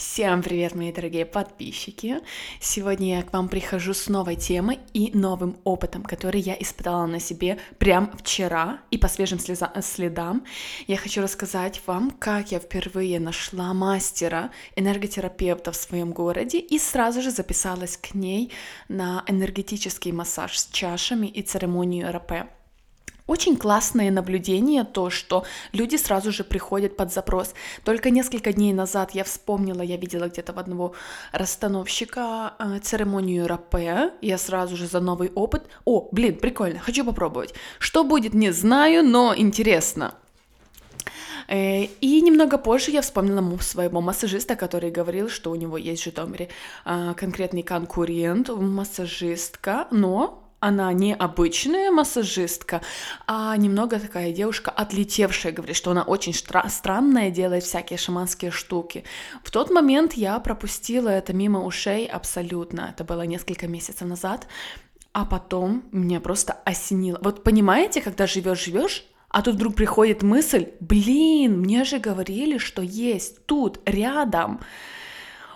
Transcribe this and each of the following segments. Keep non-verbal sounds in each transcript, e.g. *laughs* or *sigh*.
Всем привет, мои дорогие подписчики! Сегодня я к вам прихожу с новой темой и новым опытом, который я испытала на себе прям вчера и по свежим следам. Я хочу рассказать вам, как я впервые нашла мастера энерготерапевта в своем городе и сразу же записалась к ней на энергетический массаж с чашами и церемонию РП. Очень классное наблюдение то, что люди сразу же приходят под запрос. Только несколько дней назад я вспомнила, я видела где-то в одного расстановщика э, церемонию рапе, я сразу же за новый опыт. О, блин, прикольно, хочу попробовать. Что будет, не знаю, но интересно. Э, и немного позже я вспомнила своего массажиста, который говорил, что у него есть в Житомире э, конкретный конкурент, массажистка, но она не обычная массажистка, а немного такая девушка отлетевшая, говорит, что она очень стра- странная, делает всякие шаманские штуки. В тот момент я пропустила это мимо ушей абсолютно, это было несколько месяцев назад, а потом меня просто осенило. Вот понимаете, когда живешь, живешь, а тут вдруг приходит мысль, блин, мне же говорили, что есть тут, рядом.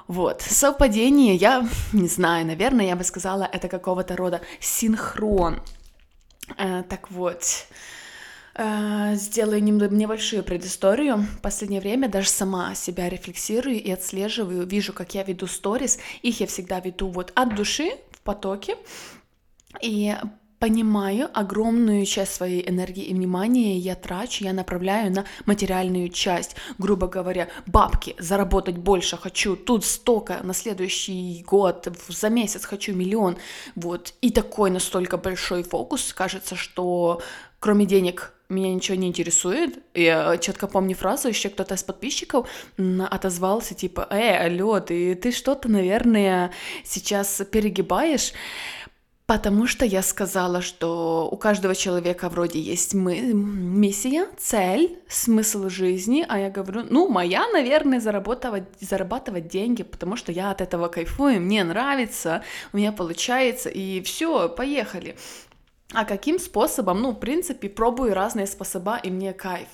Вот, совпадение, я *laughs* не знаю, наверное, я бы сказала, это какого-то рода синхрон. Э, так вот, э, сделаю небольшую предысторию. В последнее время даже сама себя рефлексирую и отслеживаю, вижу, как я веду сторис. Их я всегда веду вот от души в потоке. И понимаю, огромную часть своей энергии и внимания я трачу, я направляю на материальную часть. Грубо говоря, бабки, заработать больше хочу, тут столько, на следующий год, за месяц хочу миллион. Вот. И такой настолько большой фокус, кажется, что кроме денег меня ничего не интересует. Я четко помню фразу, еще кто-то из подписчиков отозвался, типа, «Эй, алло, ты, ты что-то, наверное, сейчас перегибаешь». Потому что я сказала, что у каждого человека вроде есть мы, миссия, цель, смысл жизни, а я говорю, ну, моя, наверное, зарабатывать, зарабатывать деньги, потому что я от этого кайфую, мне нравится, у меня получается, и все, поехали. А каким способом? Ну, в принципе, пробую разные способа, и мне кайф.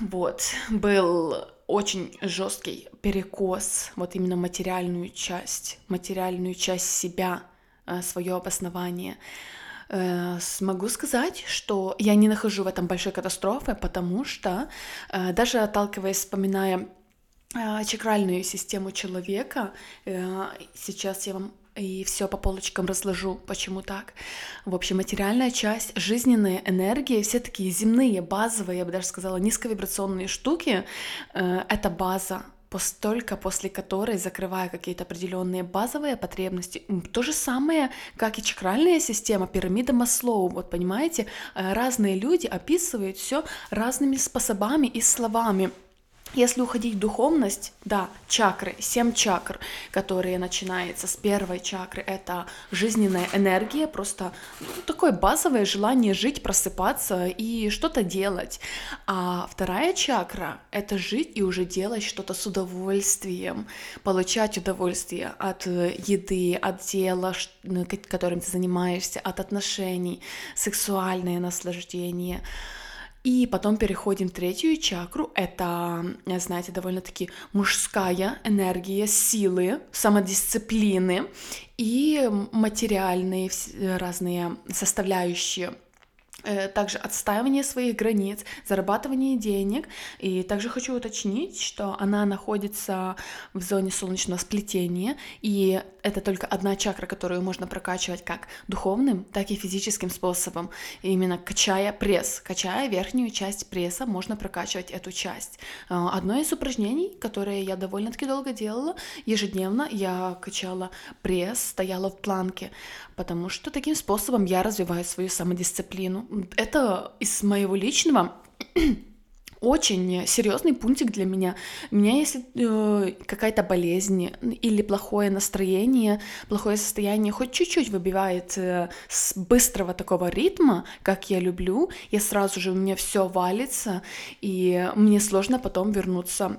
Вот, был очень жесткий перекос, вот именно материальную часть, материальную часть себя – свое обоснование. Э, смогу сказать, что я не нахожу в этом большой катастрофы, потому что э, даже отталкиваясь, вспоминая чакральную систему человека, сейчас я вам и все по полочкам разложу, почему так. В общем, материальная часть, жизненная энергия, все такие земные, базовые, я бы даже сказала, низковибрационные штуки, это база только после которой, закрывая какие-то определенные базовые потребности, то же самое, как и чакральная система, пирамида Маслоу, вот понимаете, э, разные люди описывают все разными способами и словами. Если уходить в духовность, да, чакры, семь чакр, которые начинаются с первой чакры, это жизненная энергия, просто ну, такое базовое желание жить, просыпаться и что-то делать. А вторая чакра — это жить и уже делать что-то с удовольствием, получать удовольствие от еды, от дела, которым ты занимаешься, от отношений, сексуальное наслаждение — и потом переходим в третью чакру. Это, знаете, довольно-таки мужская энергия силы, самодисциплины и материальные разные составляющие Э, также отстаивание своих границ, зарабатывание денег. И также хочу уточнить, что она находится в зоне солнечного сплетения, и это только одна чакра, которую можно прокачивать как духовным, так и физическим способом. И именно качая пресс, качая верхнюю часть пресса, можно прокачивать эту часть. Э, одно из упражнений, которое я довольно-таки долго делала, ежедневно я качала пресс, стояла в планке, потому что таким способом я развиваю свою самодисциплину. Это из моего личного *clears throat* очень серьезный пунктик для меня. У меня если э, какая-то болезнь или плохое настроение, плохое состояние хоть чуть-чуть выбивает э, с быстрого такого ритма, как я люблю, я сразу же у меня все валится, и мне сложно потом вернуться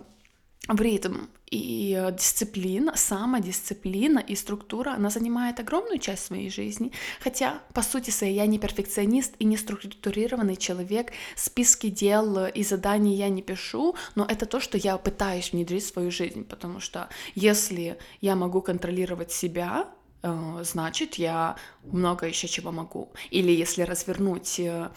в ритм. И дисциплина, самодисциплина и структура, она занимает огромную часть своей жизни. Хотя, по сути своей, я не перфекционист и не структурированный человек. Списки дел и заданий я не пишу, но это то, что я пытаюсь внедрить в свою жизнь. Потому что если я могу контролировать себя, э, значит, я много еще чего могу. Или если развернуть э,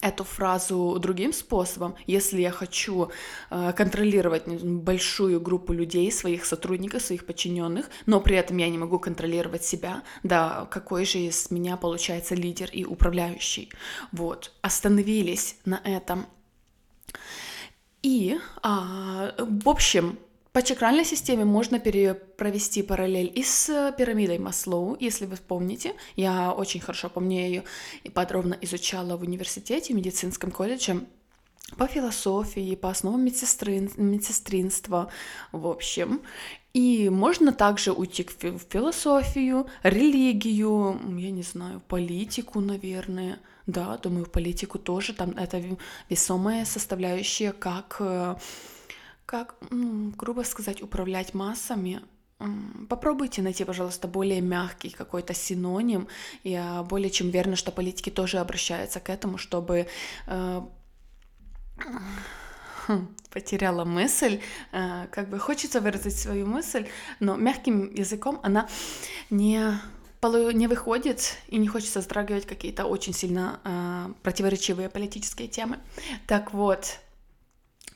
эту фразу другим способом. Если я хочу э, контролировать большую группу людей, своих сотрудников, своих подчиненных, но при этом я не могу контролировать себя, да, какой же из меня получается лидер и управляющий. Вот, остановились на этом. И, а, в общем, по чакральной системе можно провести параллель и с пирамидой Маслоу, если вы помните. Я очень хорошо помню ее и подробно изучала в университете, в медицинском колледже по философии, по основам медсестрин, медсестринства, в общем. И можно также уйти в философию, религию, я не знаю, политику, наверное. Да, думаю, политику тоже там это весомая составляющая, как э, как, грубо сказать, управлять массами. Попробуйте найти, пожалуйста, более мягкий какой-то синоним. Я более чем верна, что политики тоже обращаются к этому, чтобы э, хм, потеряла мысль, э, как бы хочется выразить свою мысль, но мягким языком она не не выходит и не хочется затрагивать какие-то очень сильно э, противоречивые политические темы. Так вот,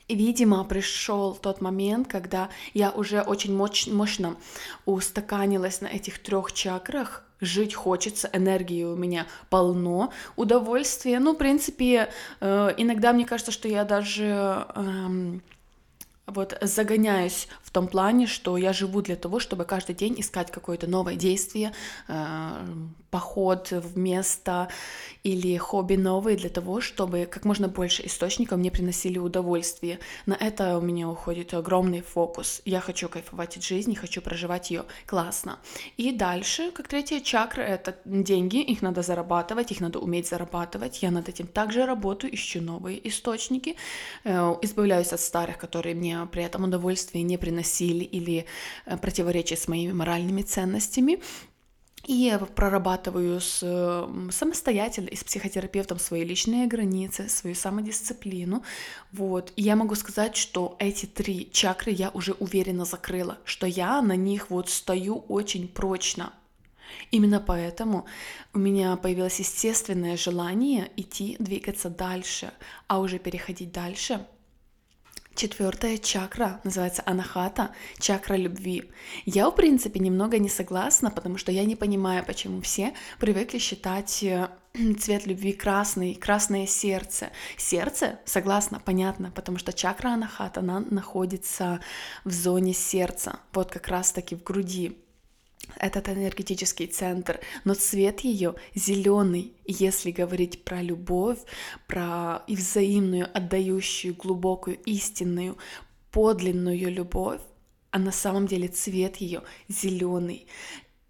видимо, пришел тот момент, когда я уже очень моч- мощно устаканилась на этих трех чакрах. Жить хочется, энергии у меня полно, удовольствия. Ну, в принципе, э, иногда мне кажется, что я даже э, вот загоняюсь в том плане, что я живу для того, чтобы каждый день искать какое-то новое действие, э, поход в место или хобби новые для того, чтобы как можно больше источников мне приносили удовольствие. На это у меня уходит огромный фокус. Я хочу кайфовать от жизни, хочу проживать ее классно. И дальше, как третья чакра, это деньги, их надо зарабатывать, их надо уметь зарабатывать. Я над этим также работаю, ищу новые источники, э, избавляюсь от старых, которые мне при этом удовольствие не приносили или э, противоречат с моими моральными ценностями. И прорабатываю с, самостоятельно и с психотерапевтом свои личные границы, свою самодисциплину. Вот. И я могу сказать, что эти три чакры я уже уверенно закрыла, что я на них вот стою очень прочно. Именно поэтому у меня появилось естественное желание идти, двигаться дальше, а уже переходить дальше Четвертая чакра называется анахата, чакра любви. Я, в принципе, немного не согласна, потому что я не понимаю, почему все привыкли считать э, *clears throat* цвет любви красный, красное сердце. Сердце, согласна, понятно, потому что чакра анахата, она находится в зоне сердца, вот как раз-таки в груди этот энергетический центр, но цвет ее зеленый. Если говорить про любовь, про и взаимную, отдающую, глубокую, истинную, подлинную любовь, а на самом деле цвет ее зеленый.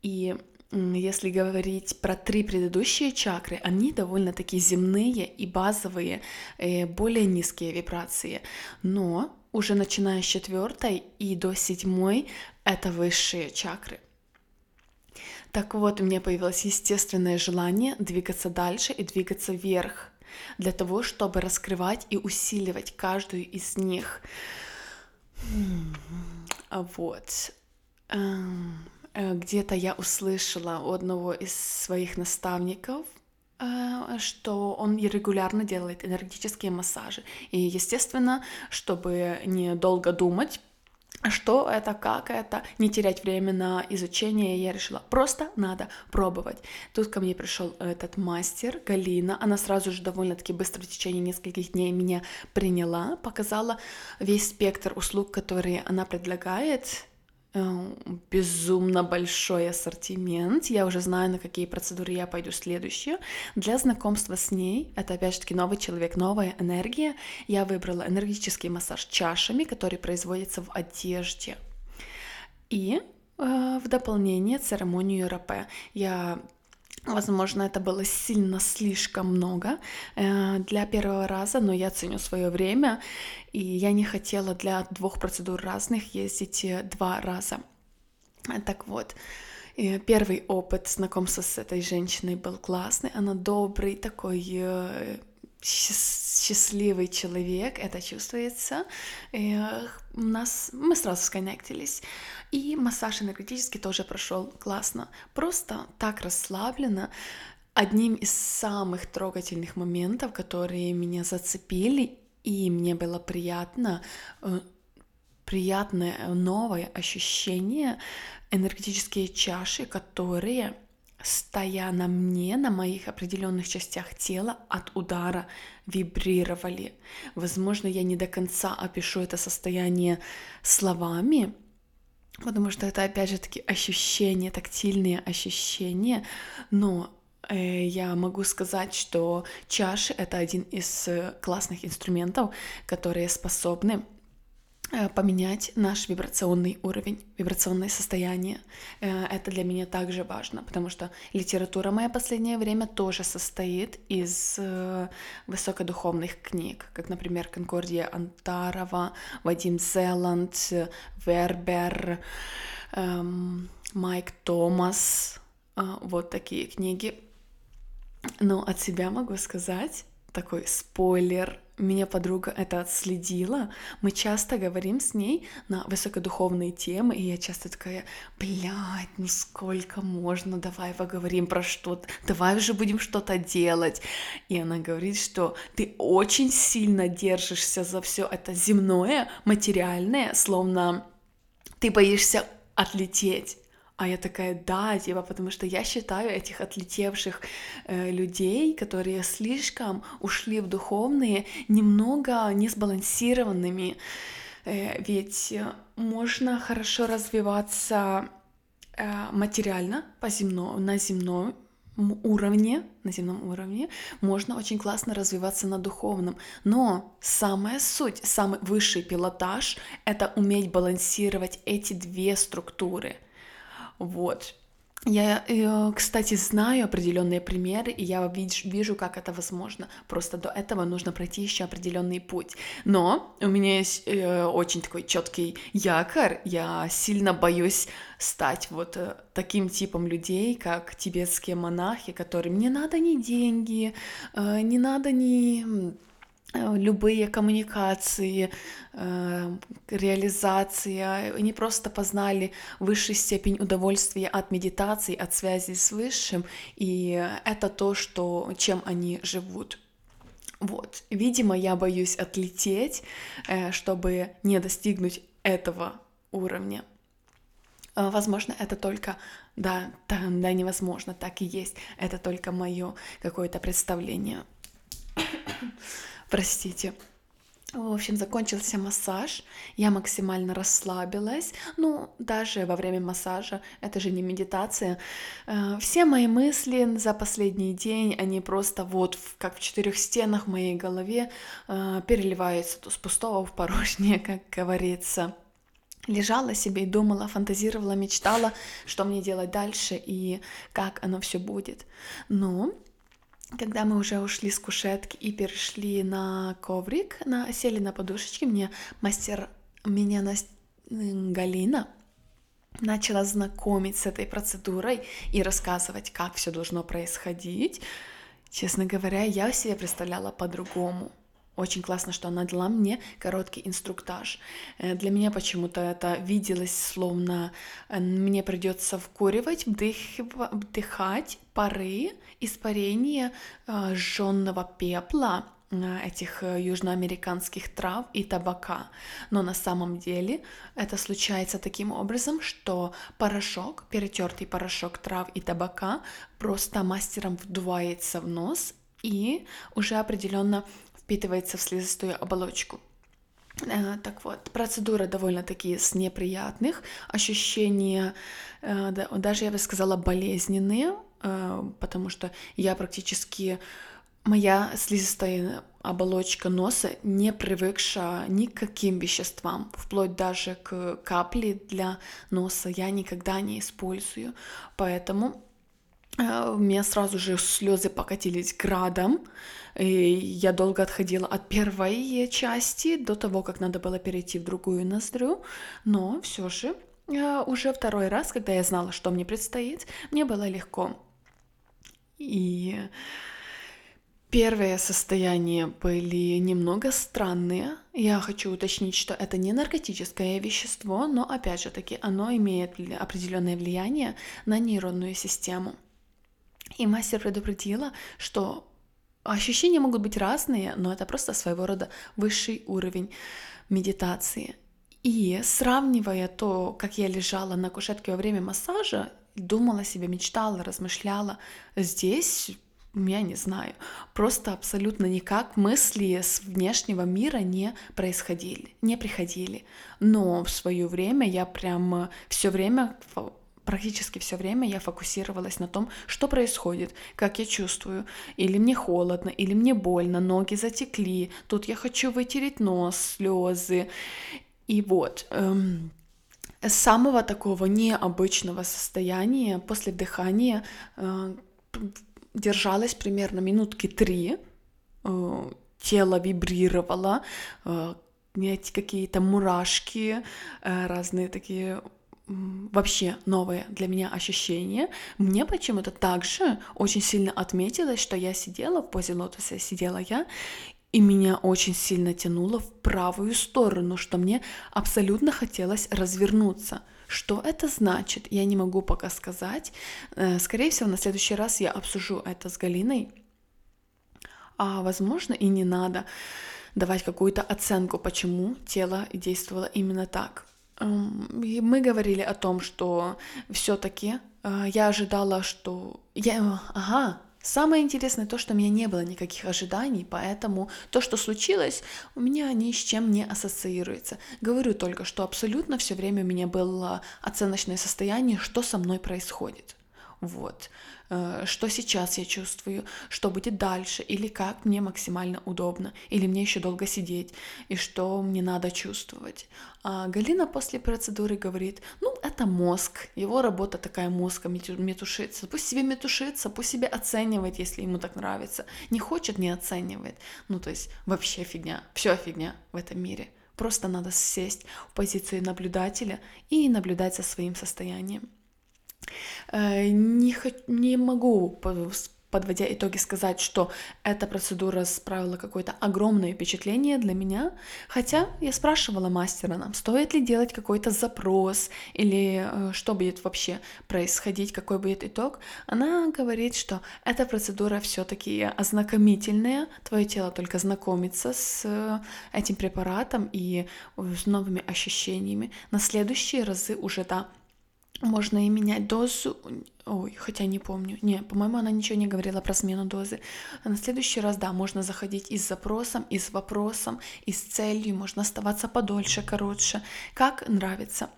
И если говорить про три предыдущие чакры, они довольно-таки земные и базовые, э, более низкие вибрации. Но уже начиная с четвертой и до седьмой это высшие чакры. Так вот, у меня появилось естественное желание двигаться дальше и двигаться вверх, для того, чтобы раскрывать и усиливать каждую из них. А вот. Эм, э, где-то я услышала у одного из своих наставников, э, что он регулярно делает энергетические массажи. И, естественно, чтобы не долго думать, что это, как это, не терять время на изучение, я решила, просто надо пробовать. Тут ко мне пришел этот мастер, Галина, она сразу же довольно-таки быстро в течение нескольких дней меня приняла, показала весь спектр услуг, которые она предлагает, безумно большой ассортимент. Я уже знаю, на какие процедуры я пойду следующие. Для знакомства с ней, это опять же таки новый человек, новая энергия, я выбрала энергетический массаж чашами, который производится в одежде. И э, в дополнение церемонию РП. Я Возможно, это было сильно слишком много э, для первого раза, но я ценю свое время, и я не хотела для двух процедур разных ездить э, два раза. Так вот, и первый опыт знакомства с этой женщиной был классный, она добрый, такой э, счастливый человек, это чувствуется. И у нас мы сразу сконнектились. И массаж энергетический тоже прошел классно. Просто так расслабленно. Одним из самых трогательных моментов, которые меня зацепили, и мне было приятно, э, приятное новое ощущение, энергетические чаши, которые стоя на мне, на моих определенных частях тела от удара вибрировали. Возможно, я не до конца опишу это состояние словами, потому что это опять же таки ощущения, тактильные ощущения, но э, я могу сказать, что чаши это один из э, классных инструментов, которые способны поменять наш вибрационный уровень, вибрационное состояние. Э, это для меня также важно, потому что литература моя последнее время тоже состоит из э, высокодуховных книг, как, например, Конкордия Антарова, Вадим Зеланд, Вербер, эм, Майк Томас, вот такие книги. Но от себя могу сказать, такой спойлер, меня подруга это отследила. Мы часто говорим с ней на высокодуховные темы, и я часто такая, блядь, ну сколько можно, давай поговорим про что-то, давай уже будем что-то делать. И она говорит, что ты очень сильно держишься за все это земное, материальное, словно ты боишься отлететь. А я такая, да, типа, потому что я считаю этих отлетевших э, людей, которые слишком ушли в духовные, немного несбалансированными. Э, ведь можно хорошо развиваться э, материально, по земно, на земном уровне, на земном уровне, можно очень классно развиваться на духовном. Но самая суть, самый высший пилотаж — это уметь балансировать эти две структуры — вот. Я, э, кстати, знаю определенные примеры, и я вижу, как это возможно. Просто до этого нужно пройти еще определенный путь. Но у меня есть э, очень такой четкий якорь. Я сильно боюсь стать вот э, таким типом людей, как тибетские монахи, которым не надо ни деньги, не надо ни любые коммуникации, э, реализация, они просто познали высшую степень удовольствия от медитации, от связи с Высшим, и это то, что, чем они живут. Вот, видимо, я боюсь отлететь, э, чтобы не достигнуть этого уровня. Возможно, это только, да, да, да, невозможно, так и есть. Это только мое какое-то представление. Простите. В общем, закончился массаж, я максимально расслабилась. Ну, даже во время массажа, это же не медитация. Э, все мои мысли за последний день, они просто вот как в четырех стенах в моей голове э, переливаются то с пустого в порожнее, как говорится. Лежала себе и думала, фантазировала, мечтала, что мне делать дальше и как оно все будет. Ну, когда мы уже ушли с кушетки и перешли на коврик, на, сели на подушечки, мне мастер, меня Настя, Галина начала знакомить с этой процедурой и рассказывать, как все должно происходить. Честно говоря, я себе представляла по-другому. Очень классно, что она дала мне короткий инструктаж. Э, для меня почему-то это виделось словно э, мне придется вкуривать, вдых, вдыхать пары, испарения э, жженного пепла этих южноамериканских трав и табака. Но на самом деле это случается таким образом, что порошок, перетертый порошок трав и табака просто мастером вдувается в нос и уже определенно впитывается в слизистую оболочку. Э, так вот, процедура довольно-таки с неприятных, ощущения э, даже, я бы сказала, болезненные, э, потому что я практически, моя слизистая оболочка носа не привыкша ни к каким веществам, вплоть даже к капле для носа я никогда не использую, поэтому у меня сразу же слезы покатились градом. И я долго отходила от первой части до того, как надо было перейти в другую ноздрю, но все же э, уже второй раз, когда я знала, что мне предстоит, мне было легко. И Первые состояния были немного странные. Я хочу уточнить, что это не наркотическое вещество, но опять же таки оно имеет определенное влияние на нейронную систему. И мастер предупредила, что ощущения могут быть разные, но это просто своего рода высший уровень медитации. И сравнивая то, как я лежала на кушетке во время массажа, думала себе, мечтала, размышляла, здесь я не знаю, просто абсолютно никак мысли с внешнего мира не происходили, не приходили. Но в свое время я прям все время практически все время я фокусировалась на том, что происходит, как я чувствую. Или мне холодно, или мне больно, ноги затекли, тут я хочу вытереть нос, слезы. И вот, эм, самого такого необычного состояния после дыхания э, держалась примерно минутки три, э, тело вибрировало, э, какие-то мурашки, э, разные такие вообще новые для меня ощущения. Мне почему-то также очень сильно отметилось, что я сидела в позе лотоса, сидела я, и меня очень сильно тянуло в правую сторону, что мне абсолютно хотелось развернуться — что это значит, я не могу пока сказать. Э, скорее всего, на следующий раз я обсужу это с Галиной. А возможно и не надо давать какую-то оценку, почему тело действовало именно так. Мы говорили о том, что все-таки э, я ожидала, что я, ага, Самое интересное то, что у меня не было никаких ожиданий, поэтому то, что случилось, у меня ни с чем не ассоциируется. Говорю только, что абсолютно все время у меня было оценочное состояние, что со мной происходит. Вот. Э, что сейчас я чувствую, что будет дальше, или как мне максимально удобно, или мне еще долго сидеть, и что мне надо чувствовать. А Галина после процедуры говорит, ну, это мозг, его работа такая мозга, метушится. Пусть себе метушится, пусть себе оценивает, если ему так нравится. Не хочет, не оценивает. Ну, то есть вообще фигня, все фигня в этом мире. Просто надо сесть в позицию наблюдателя и наблюдать за своим состоянием. Э, не, не могу подводя итоги, сказать, что эта процедура справила какое-то огромное впечатление для меня. Хотя я спрашивала мастера, нам стоит ли делать какой-то запрос или э, что будет вообще происходить, какой будет итог. Она говорит, что эта процедура все-таки ознакомительная, твое тело только знакомится с э, этим препаратом и с новыми ощущениями. На следующие разы уже да, можно и менять дозу. Ой, хотя не помню. Не, по-моему, она ничего не говорила про смену дозы. А на следующий раз, да, можно заходить и с запросом, и с вопросом, и с целью. Можно оставаться подольше, короче. Как нравится.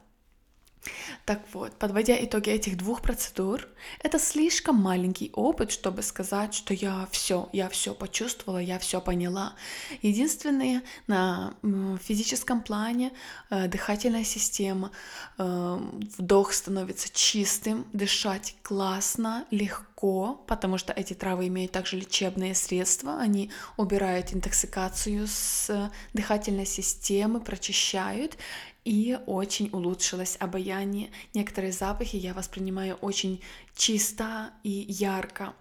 Так вот, подводя итоги этих двух процедур, это слишком маленький опыт, чтобы сказать, что я все, я все почувствовала, я все поняла. Единственное, на физическом плане э, дыхательная система, э, вдох становится чистым, дышать классно, легко, потому что эти травы имеют также лечебные средства, они убирают интоксикацию с дыхательной системы, прочищают, и очень улучшилось обаяние. Некоторые запахи я воспринимаю очень чисто и ярко.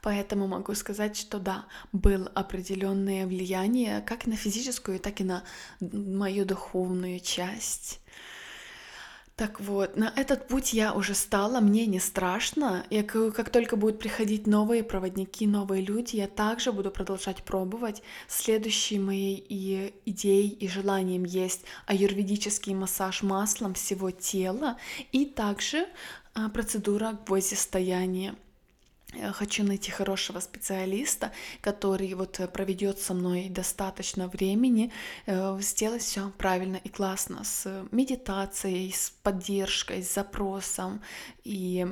Поэтому могу сказать, что да, было определенное влияние как на физическую, так и на мою духовную часть. Так вот, на этот путь я уже стала, мне не страшно. Я, как только будут приходить новые проводники, новые люди, я также буду продолжать пробовать. Следующей моей и идеей и желанием есть аюрведический массаж маслом всего тела и также а, процедура гвоздистояния. Э, хочу найти хорошего специалиста, который вот э, проведет со мной достаточно времени, э, сделать все правильно и классно с медитацией, с поддержкой, с запросом и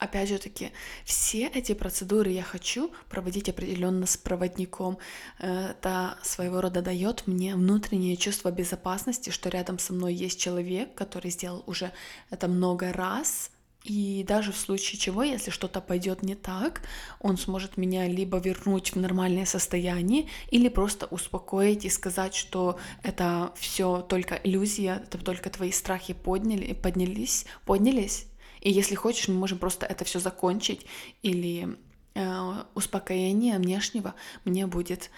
Опять же таки, все эти процедуры я хочу проводить определенно с проводником. Это своего рода дает мне внутреннее чувство безопасности, что рядом со мной есть человек, который сделал уже это много раз, И даже в случае чего, если что-то пойдет не так, он сможет меня либо вернуть в нормальное состояние, или просто успокоить и сказать, что это все только иллюзия, это только твои страхи подняли, поднялись, поднялись. И если хочешь, мы можем просто это все закончить, или э, успокоения внешнего мне будет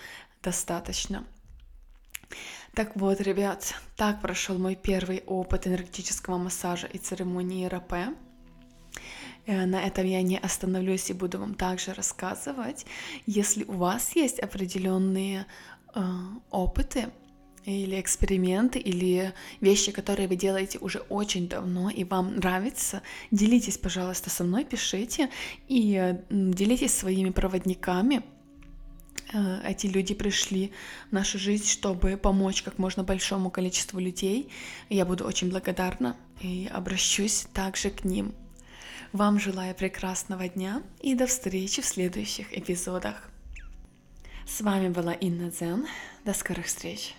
достаточно. Так вот, ребят, так прошел мой первый опыт энергетического массажа и церемонии РП. Э, на этом я не остановлюсь и буду вам также рассказывать. Если у вас есть определенные э, опыты или эксперименты, или вещи, которые вы делаете уже очень давно и вам нравится, делитесь, пожалуйста, со мной, пишите и делитесь своими проводниками. Э, эти люди пришли в нашу жизнь, чтобы помочь как можно большому количеству людей. Я буду очень благодарна и обращусь также к ним. Вам желаю прекрасного дня и до встречи в следующих эпизодах. С вами была Инна Дзен. До скорых встреч!